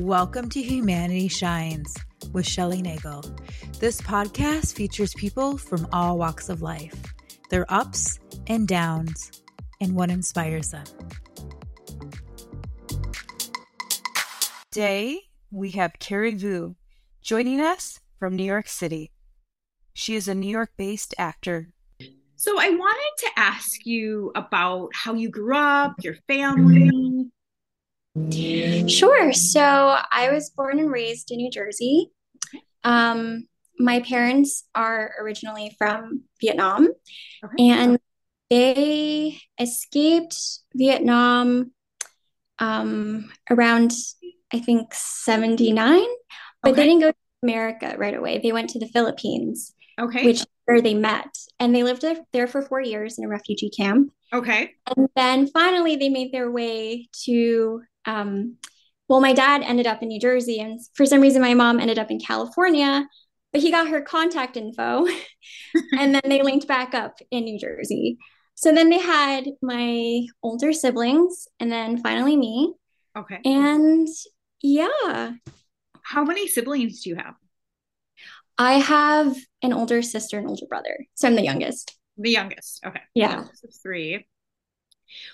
Welcome to Humanity Shines with Shelly Nagell. This podcast features people from all walks of life, their ups and downs, and what inspires them. Today, we have Carrie Vu joining us from New York City. She is a New York based actor. So, I wanted to ask you about how you grew up, your family. Sure. So, I was born and raised in New Jersey. Um, my parents are originally from Vietnam Okay. and they escaped Vietnam um, around, I think, 79, but Okay. they didn't go to America right away. They went to the Philippines, Okay. which is where they met. And they lived there- there for four years in a refugee camp. okay. And then finally, they made their way to, um, well, my dad ended up in New Jersey, and for some reason, my mom ended up in California, but he got her contact info, and then they linked back up in New Jersey. So then they had my older siblings, and then finally me. Okay. And yeah, How many siblings do you have? I have an older sister and older brother. So I'm the youngest. The youngest. Okay. Yeah. Three.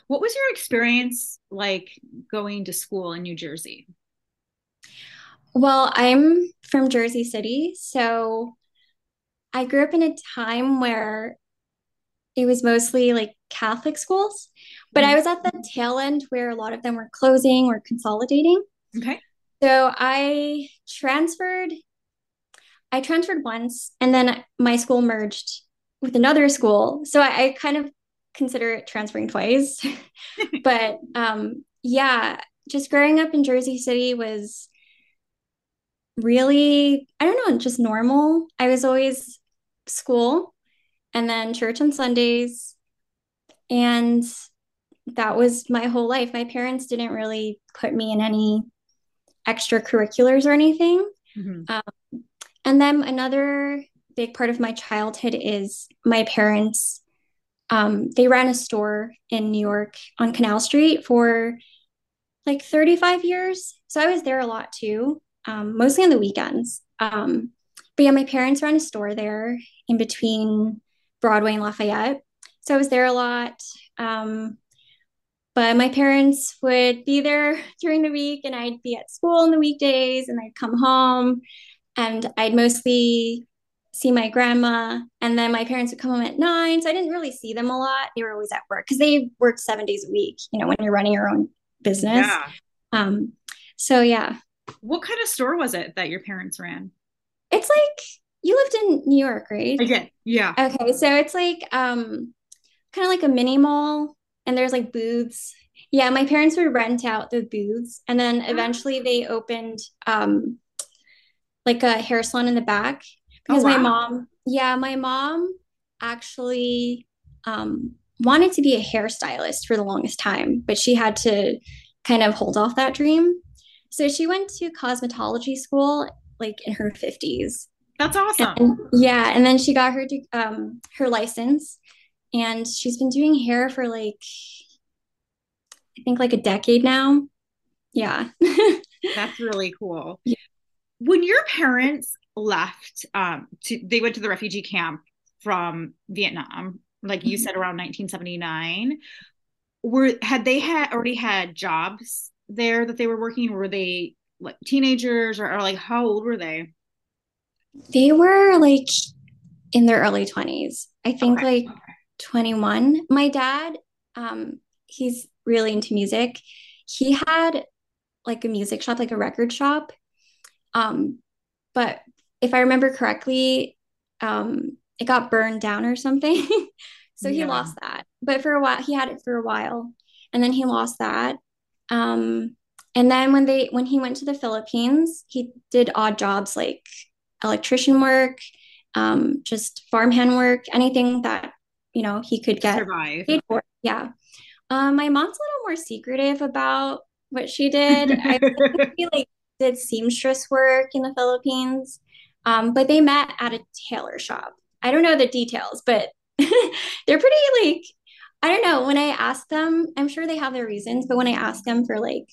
What was your experience like going to school in New Jersey? Well, I'm from Jersey City, so I grew up in a time where it was mostly like Catholic schools, but I mm. was at the tail end where a lot of them were closing or consolidating. Okay. So I transferred, I transferred once, and then my school merged with another school. So I, I kind of consider it transferring twice. but um, yeah, just growing up in Jersey City was really, I don't know, just normal. I was always school and then church on Sundays. And that was my whole life. My parents didn't really put me in any extracurriculars or anything. Mhm. And then another big part of my childhood is my parents. Um, they ran a store in New York on Canal Street for like 35 years. So I was there a lot too, um, mostly on the weekends. Um, but yeah, my parents ran a store there in between Broadway and Lafayette. So I was there a lot. Um, but my parents would be there during the week and I'd be at school on the weekdays and I'd come home and I'd mostly see my grandma and then my parents would come home at nine so i didn't really see them a lot they were always at work because they worked seven days a week you know when you're running your own business Yeah. um so yeah What kind of store was it that your parents ran? it's like you lived in new york right Again. Yeah. okay so it's like um kind of like a mini mall and there's like booths yeah my parents would rent out the booths and then eventually they opened um like a hair salon in the back because Oh, my mom yeah my mom actually um wanted to be a hairstylist for the longest time but she had to kind of hold off that dream so she went to cosmetology school like in her 50s That's awesome. and, yeah, and then she got her um her license, and she's been doing hair for like I think like a decade now. Yeah. That's really cool. Yeah. When your parents left, um, to they went to the refugee camp from Vietnam, like you said, around 1979. Were had they had already had jobs there that they were working? Were they like teenagers or, or like how old were they? They were like in their early 20s. I think Okay, like 21. My dad, um, he's really into music. He had like a music shop, like a record shop. Um, but if I remember correctly, um, it got burned down or something. so he Yeah. lost that. But for a while, he had it for a while, and then he lost that. Um, and then when they when he went to the Philippines, he did odd jobs like electrician work, um, just farmhand work, anything that you know he could get Survive. paid for. Yeah. Um, my mom's a little more secretive about what she did. I think she like did seamstress work in the Philippines. Um, but they met at a tailor shop. I don't know the details, but they're pretty like I don't know. When I ask them, I'm sure they have their reasons, but when I ask them for like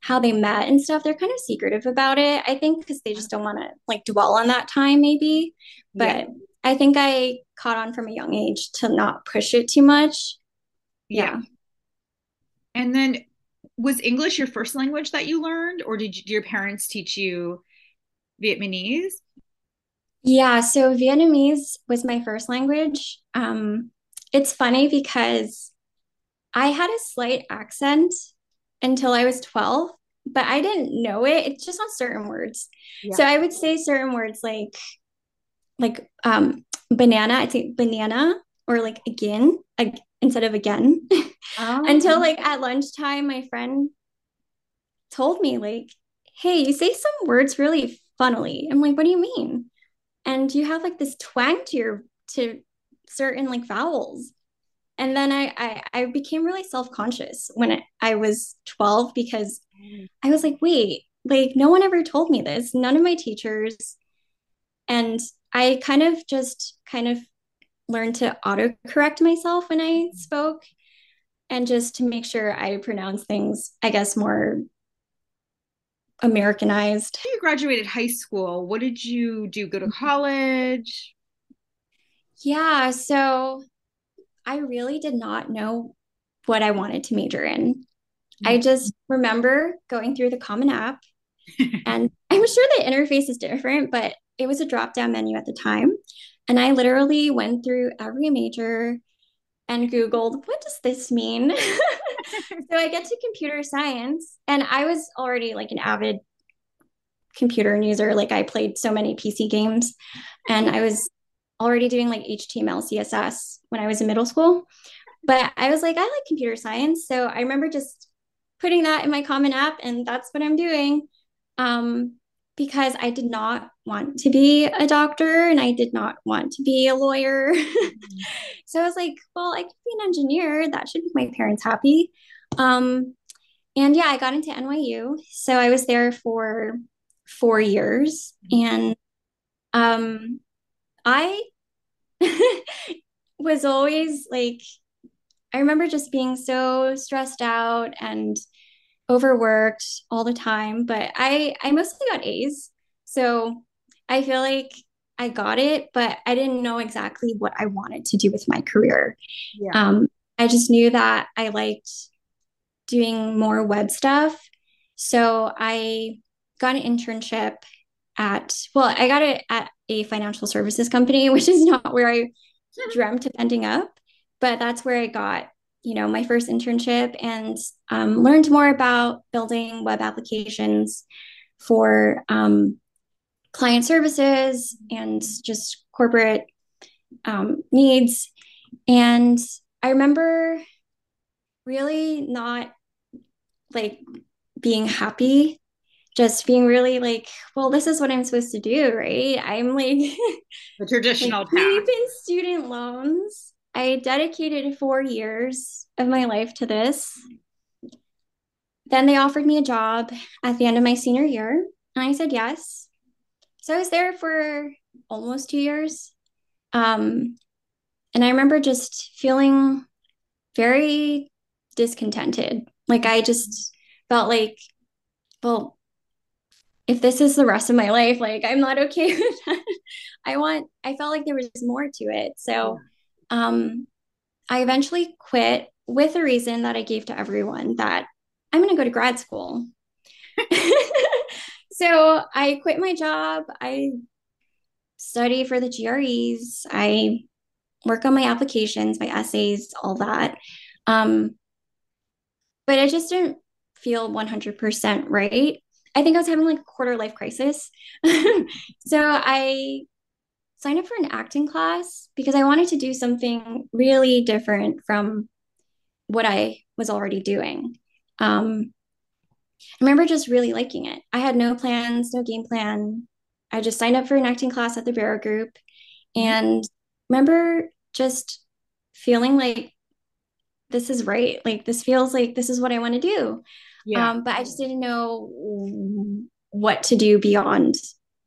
how they met and stuff, they're kind of secretive about it. I think because they just don't want to like dwell on that time, maybe. But yeah. I think I caught on from a young age to not push it too much. Yeah. yeah. And then was English your first language that you learned, or did, you, did your parents teach you Vietnamese? Yeah, so Vietnamese was my first language. Um, it's funny because I had a slight accent until I was 12, but I didn't know it. It's just on certain words. Yeah. So I would say certain words like like um banana, I'd say banana or like again, ag- instead of again. Oh. until like at lunchtime my friend told me like, "Hey, you say some words really funnily." I'm like, "What do you mean?" And you have like this twang to your to certain like vowels and then I, I, I became really self-conscious when I, I was 12 because mm. I was like, wait, like no one ever told me this, none of my teachers. And I kind of just kind of learned to autocorrect myself when I mm. spoke and just to make sure I pronounce things, I guess, more Americanized. You graduated high school. What did you do? Go to college? Yeah, so I really did not know what I wanted to major in. Mm-hmm. I just remember going through the Common App, and I'm sure the interface is different, but it was a drop down menu at the time. And I literally went through every major and Googled, what does this mean? so I get to computer science, and I was already like an avid computer user. Like I played so many PC games, and I was already doing like HTML, CSS when I was in middle school. But I was like, I like computer science. So I remember just putting that in my Common App, and that's what I'm doing. Um, because I did not want to be a doctor and I did not want to be a lawyer. So I was like, well, I could be an engineer. That should make my parents happy. Um, and yeah, I got into NYU. So I was there for four years. And um, I was always like, I remember just being so stressed out and overworked all the time, but I I mostly got A's. So I feel like I got it, but I didn't know exactly what I wanted to do with my career. Yeah. Um, I just knew that I liked doing more web stuff. So I got an internship at well i got it at a financial services company which is not where i dreamt of ending up but that's where i got you know my first internship and um, learned more about building web applications for um, client services and just corporate um, needs and i remember really not like being happy just being really like, well, this is what I'm supposed to do, right? I'm like the traditional like, path. student loans. I dedicated four years of my life to this. Then they offered me a job at the end of my senior year, and I said yes. So I was there for almost two years. Um, and I remember just feeling very discontented. Like I just felt like, well, if this is the rest of my life, like I'm not okay with that. I want, I felt like there was more to it. So um, I eventually quit with a reason that I gave to everyone that I'm going to go to grad school. so I quit my job. I study for the GREs. I work on my applications, my essays, all that. Um, but I just didn't feel 100% right. I think I was having like a quarter life crisis. so I signed up for an acting class because I wanted to do something really different from what I was already doing. Um, I remember just really liking it. I had no plans, no game plan. I just signed up for an acting class at the Barrow Group and remember just feeling like this is right. Like this feels like this is what I want to do. Yeah. Um, but I just didn't know what to do beyond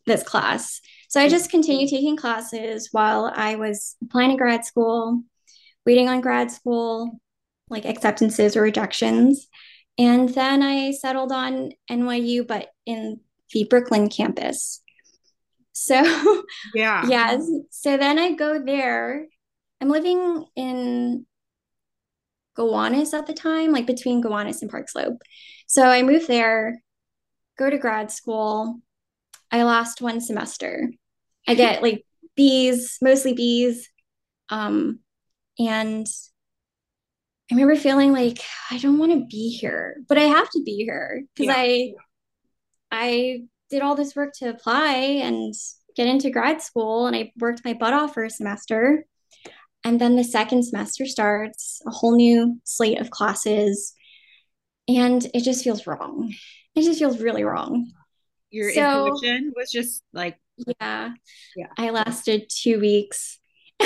this class. So I just continued taking classes while I was applying to grad school, waiting on grad school, like acceptances or rejections. And then I settled on NYU, but in the Brooklyn campus. So, Yeah. yeah. So then I go there. I'm living in Gowanus at the time, like between Gowanus and Park Slope. So I move there, go to grad school. I last one semester. I get like bees, mostly bees. Um, and I remember feeling like I don't want to be here, but I have to be here because Yeah. I I did all this work to apply and get into grad school and I worked my butt off for a semester. And then the second semester starts, a whole new slate of classes, and it just feels wrong. It just feels really wrong. Your So- intuition was just like, Yeah. Yeah. I lasted two weeks.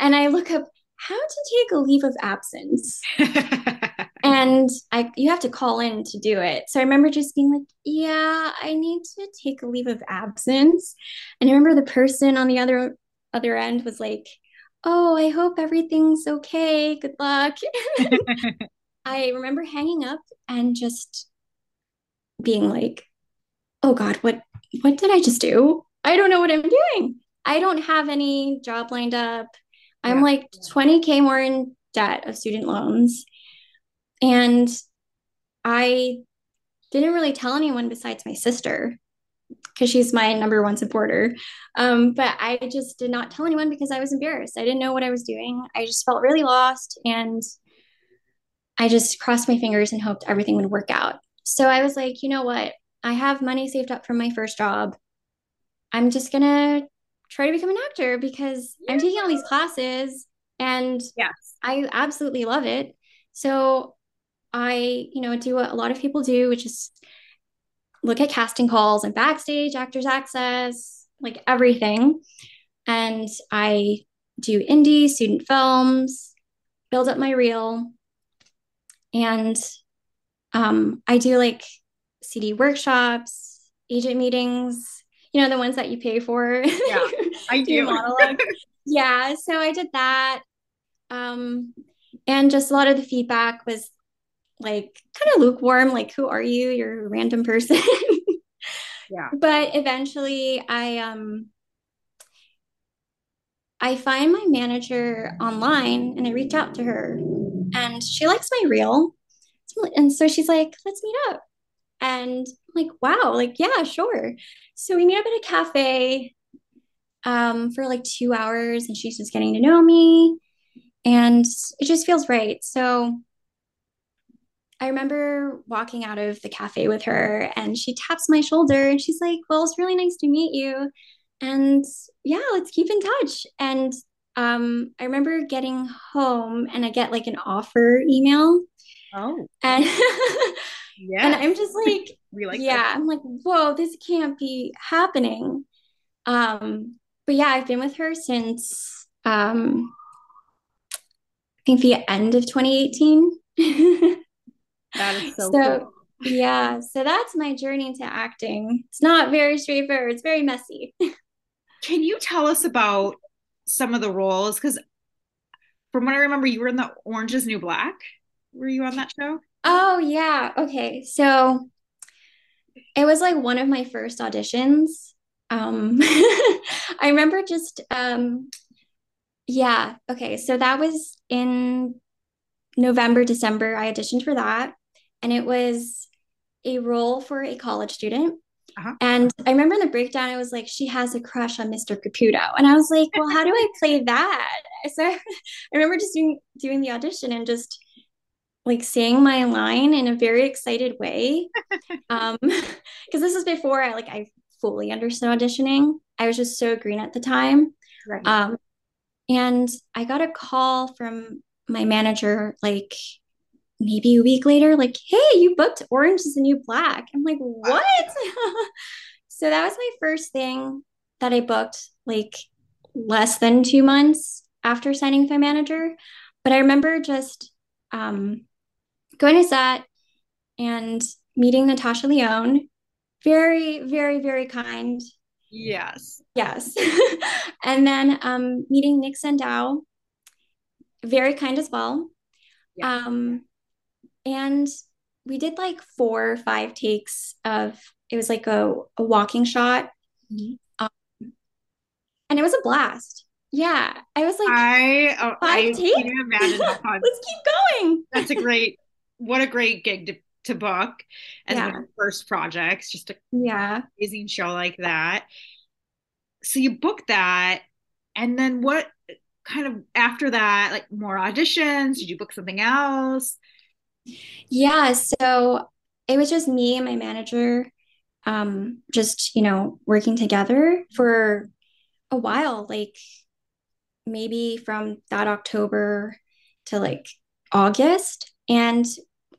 and I look up how to take a leave of absence. And I you have to call in to do it. So I remember just being like, yeah, I need to take a leave of absence. And I remember the person on the other other end was like, "Oh, I hope everything's okay. Good luck." I remember hanging up and just being like, "Oh God, what what did I just do? I don't know what I'm doing. I don't have any job lined up. I'm Yeah. like 20k more in debt of student loans, and I didn't really tell anyone besides my sister because she's my number one supporter. Um, but I just did not tell anyone because I was embarrassed. I didn't know what I was doing. I just felt really lost and I just crossed my fingers and hoped everything would work out. So I was like, you know what? I have money saved up from my first job. I'm just gonna try to become an actor because I'm taking all these classes and yes. I absolutely love it. So I, you know, do what a lot of people do, which is look at casting calls and backstage, actors access, like everything. And I do indie student films, build up my reel, and um, I do like CD workshops, agent meetings, you know, the ones that you pay for. Yeah, I do monologue. yeah, so I did that. Um, and just a lot of the feedback was like kind of lukewarm, like, who are you? You're a random person. Yeah. but eventually I um I find my manager online and I reach out to her and she likes my reel. And so she's like, let's meet up. And I'm like, wow, like, yeah, sure. So we meet up at a cafe um, for like two hours and she's just getting to know me. And it just feels right. So I remember walking out of the cafe with her and she taps my shoulder and she's like, Well, it's really nice to meet you. And yeah, let's keep in touch. And um, I remember getting home and I get like an offer email. Oh, And, yeah. and I'm just like, we like yeah, I'm like, whoa, this can't be happening. Um, but yeah, I've been with her since um, I think the end of 2018. that. That is so, So- cool. yeah, so that's my journey into acting. It's not very straightforward, it's very messy. Can you tell us about some of the roles? Because from what I remember, you were in the Orange is New Black. Were you on that show? Oh, yeah. Okay. So it was like one of my first auditions. Um, I remember just, um, yeah. Okay. So that was in November, December. I auditioned for that, and it was a role for a college student. Uh-huh. And I remember in the breakdown, it was like, she has a crush on Mr. Caputo. And I was like, well, how do I play that? So I remember just doing, doing the audition and just like saying my line in a very excited way. Um, because this is before I like I fully understood auditioning. I was just so green at the time. Right. Um, and I got a call from my manager like maybe a week later, like, hey, you booked Orange is the New Black. I'm like, what? so that was my first thing that I booked like less than two months after signing with my manager. But I remember just um, going to set and meeting Natasha Lyonne. Very, very, very kind. yes. Yes. and then um, meeting Nick Sandow. very kind as well. Yeah. Um, and we did like four or five takes of it was like a, a walking shot. Mhm. Um, and it was a blast. Yeah. I was like, I oh, I can't imagine let's keep going. That's a great what a great gig to, to book as one Yeah. first projects. Just a Yeah. amazing show like that. So you booked that, and then what kind of after that, like more auditions? Did you book something else? Yeah, so it was just me and my manager, um, just, you know, working together for a while, like maybe from that October to like August. And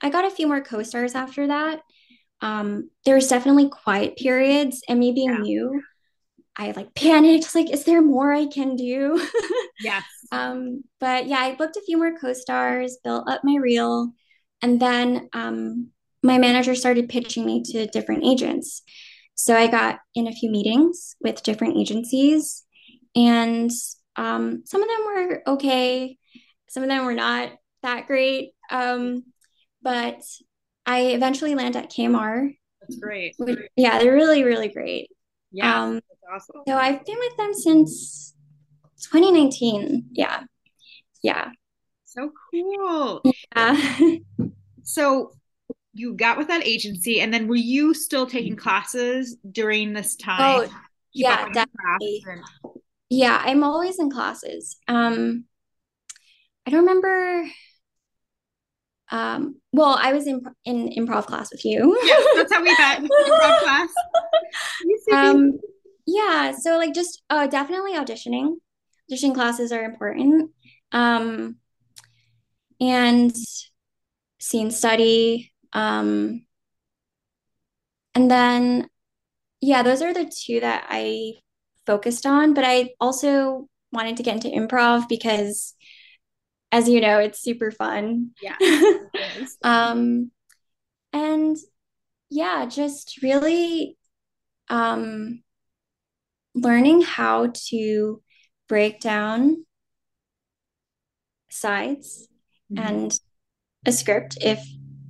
I got a few more co-stars after that. Um, there was definitely quiet periods, and me being Yeah. new, I like panicked, like, is there more I can do? Yes. Um, but yeah, I booked a few more co-stars, built up my reel, and then um, my manager started pitching me to different agents. So I got in a few meetings with different agencies, and um, some of them were okay, some of them were not that great. Um, but I eventually landed at KMR. That's great. which- yeah, they're really, really great. Yeah. Um, awesome. so I've been with them since 2019. Yeah. Yeah. So cool. Yeah. So you got with that agency, and then were you still taking classes during this time? Oh, yeah, up on your definitely. and- yeah, I'm always in classes. Um, I don't remember. Um, well, I was in in improv class with you. Yeah, that's how we met. Improv class. Um, yeah, so like just uh definitely auditioning. Audition classes are important. Um, and scene study. Um, and then yeah, those are the two that I focused on, but I also wanted to get into improv because as you know, it's super fun. Yeah. Um, and yeah, just really um, learning how to break down sides Mhm. and a script if,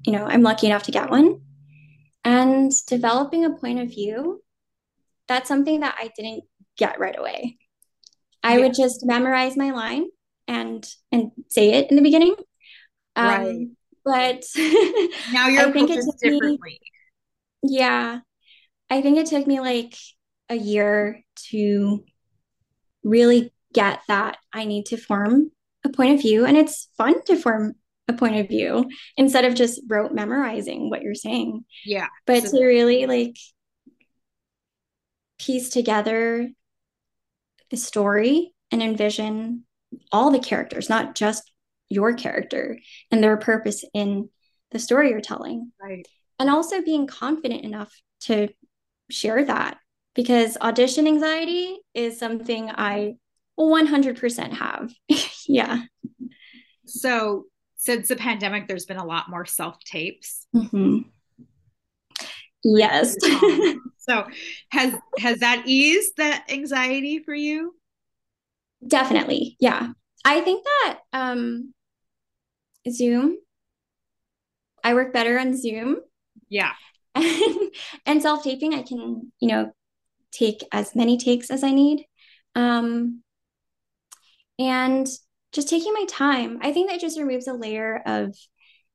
you know, I'm lucky enough to get one. And developing a point of view, that's something that I didn't get right away. I Yeah. would just memorize my line and and say it in the beginning. Um, Right. But Now your I think approach it is took me- differently. yeah, I think it took me like a year to really get that I need to form a point of view, and it's fun to form a point of view instead of just rote memorizing what you're saying, Yeah. but So- to really like piece together the story and envision all the characters, not just your character and their purpose in the story you're telling Right. and also being confident enough to share that because audition anxiety is something I 100% have. yeah. So since the pandemic, there's been a lot more self tapes. Mhm. Yes. So has has that eased that anxiety for you? Definitely. Yeah. I think that um Zoom I work better on Zoom Yeah. and self-taping I can, you know, take as many takes as I need. Um and just taking my time. I think that just removes a layer of,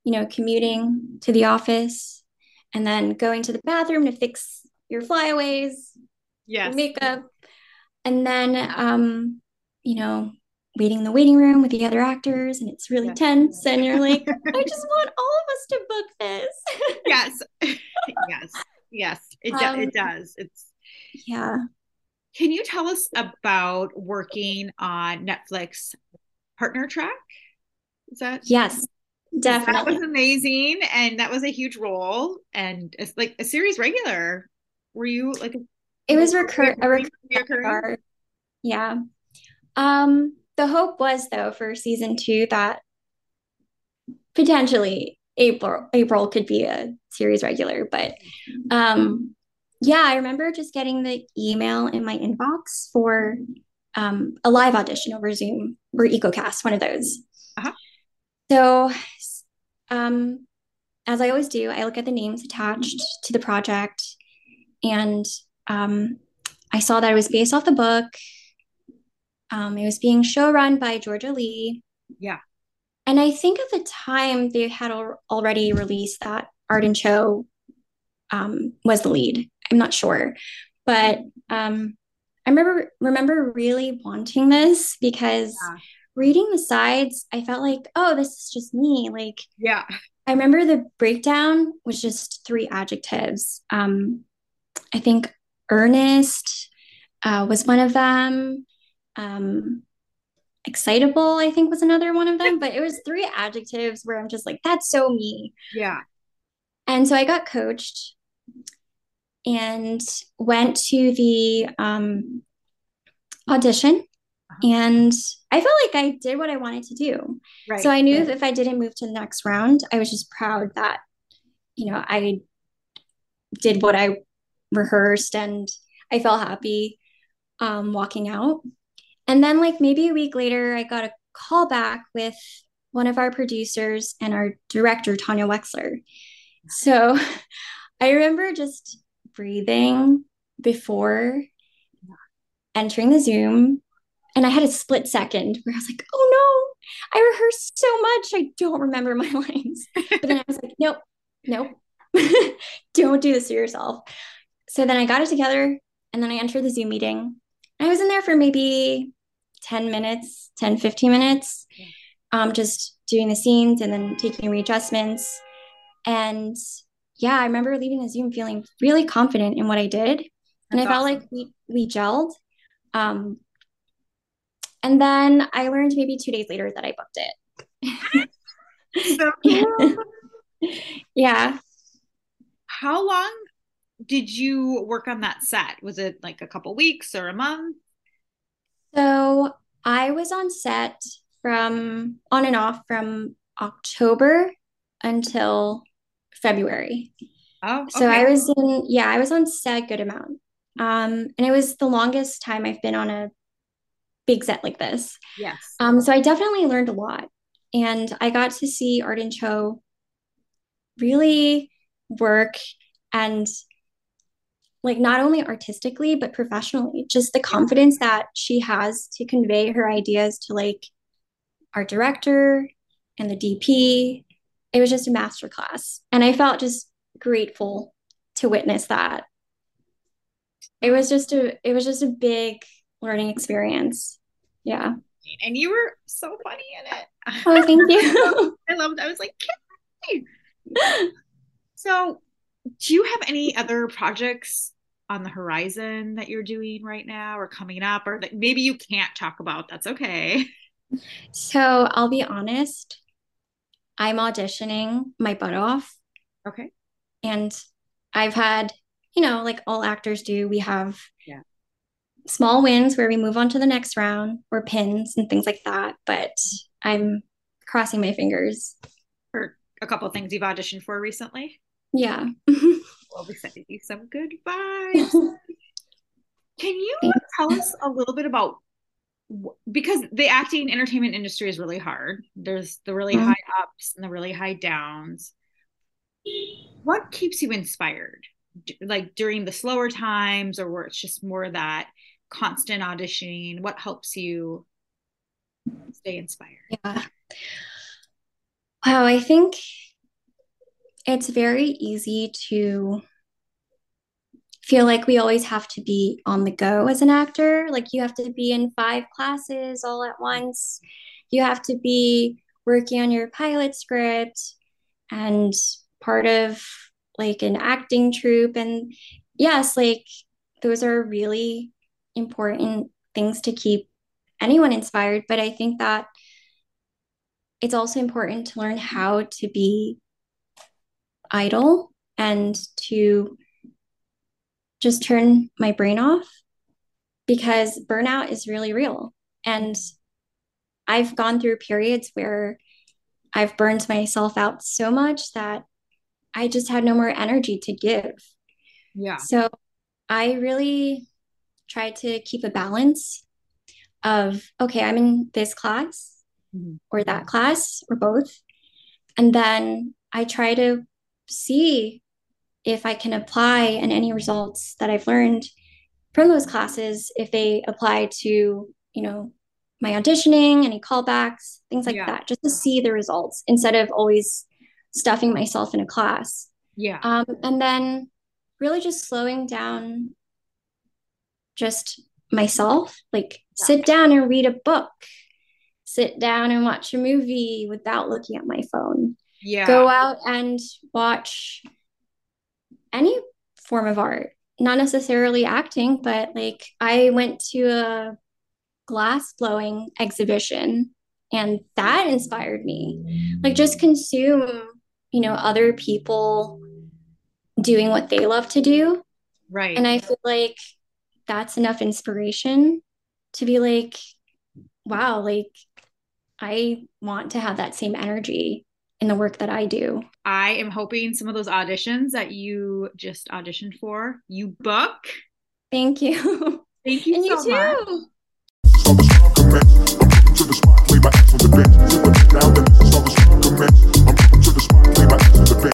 you know, commuting to the office and then going to the bathroom to fix your flyaways, Yes. makeup, and then um, you know, waiting in the waiting room with the other actors, and it's really Yeah. tense, and you're like, I just want all of us to book this. yes. yes. Yes. It do- Um, it does. It's yeah. Can you tell us about working on Netflix Partner Track? Is that Yes. definitely That was amazing, and that was a huge role, and it's like a series regular. Were you like a It was recur a recurring. Yeah. Um, the hope was though for season two that potentially April April could be a series regular, but um yeah, I remember just getting the email in my inbox for um a live audition over Zoom or EcoCast, one of those. Uh-huh. So, um, as I always do, I look at the names attached to the project, and um, I saw that it was based off the book. Um, it was being show run by Georgia Lee. Yeah. And I think at the time they had al- already released that Arden Cho um, was the lead. I'm not sure, but um, I remember remember really wanting this because yeah. reading the sides, I felt like, oh, this is just me. Like, yeah, I remember the breakdown was just three adjectives. Um, I think earnest uh, was one of them. Um, excitable, I think, was another one of them. But it was three adjectives where I'm just like, that's so me. Yeah. And so I got coached and went to the um, audition. Uh-huh. And I felt like I did what I wanted to do. Right. So I knew if I didn't move to the next round, I was just proud that, you know, I did what I rehearsed and I felt happy um, walking out. And then, like, maybe a week later, I got a call back with one of our producers and our director, Tanya Wexler. So I remember just breathing before entering the Zoom. And I had a split second where I was like, oh no, I rehearsed so much. I don't remember my lines. But then I was like, nope, nope, don't do this to yourself. So then I got it together and then I entered the Zoom meeting. I was in there for maybe 10 minutes, 10, 15 minutes, um, just doing the scenes and then taking readjustments. And yeah, I remember leaving the Zoom feeling really confident in what I did. That's and I awesome. felt like we, we gelled. Um, and then I learned maybe two days later that I booked it. so cool. yeah. How long did you work on that set? Was it like a couple weeks or a month? So I was on set from on and off from October until February. Oh, okay. so I was in yeah, I was on set a good amount. Um, and it was the longest time I've been on a big set like this. Yes. Um, so I definitely learned a lot. And I got to see Arden Cho really work and like not only artistically but professionally. Just the confidence that she has to convey her ideas to like our director and the dp it was just a master class and i felt just grateful to witness that. It was just a it was just a big learning experience. Yeah. And you were so funny in it. Oh thank you. I loved i was like so do you have any other projects on the horizon that you're doing right now or coming up or that maybe you can't talk about? That's okay. So i'll be honest i'm auditioning my butt off. Okay. And i've had you know like all actors do we have yeah. small wins where we move on to the next round or pins and things like that but i'm crossing my fingers. For a couple things you've auditioned for recently yeah. we'll be sending you some good vibes. Can you tell us a little bit about because the acting entertainment industry is really hard. There's the really mm-hmm. high ups and the really high downs. What keeps you inspired? Like during the slower times or where it's just more that constant auditioning, what helps you stay inspired? Yeah. Wow, I think it's very easy to feel like we always have to be on the go as an actor. Like you have to be in five classes all at once. You have to be working on your pilot script and part of like an acting troupe. And yes, like those are really important things to keep anyone inspired. But I think that it's also important to learn how to be idle and to just turn my brain off because burnout is really real. And I've gone through periods where I've burned myself out so much that I just had no more energy to give. Yeah. So I really try to keep a balance of okay, I'm in this class. mm-hmm. or that class or both. And then I try to see if I can apply and any results that I've learned from those classes, if they apply to, you know, my auditioning, any callbacks, things like yeah. that, just to see the results instead of always stuffing myself in a class. Yeah. Um, and then really just slowing down just myself, like yeah. sit down and read a book, sit down and watch a movie without looking at my phone. Yeah. Go out and watch any form of art, not necessarily acting, but like I went to a glass blowing exhibition and that inspired me. Like just consume, you know, other people doing what they love to do. Right. And I feel like that's enough inspiration to be like, wow, like I want to have that same energy in the work that I do. I am hoping some of those auditions that you just auditioned for, you book. Thank you. Thank you and so you much. too. To the spot, my ass on the bench, down all strong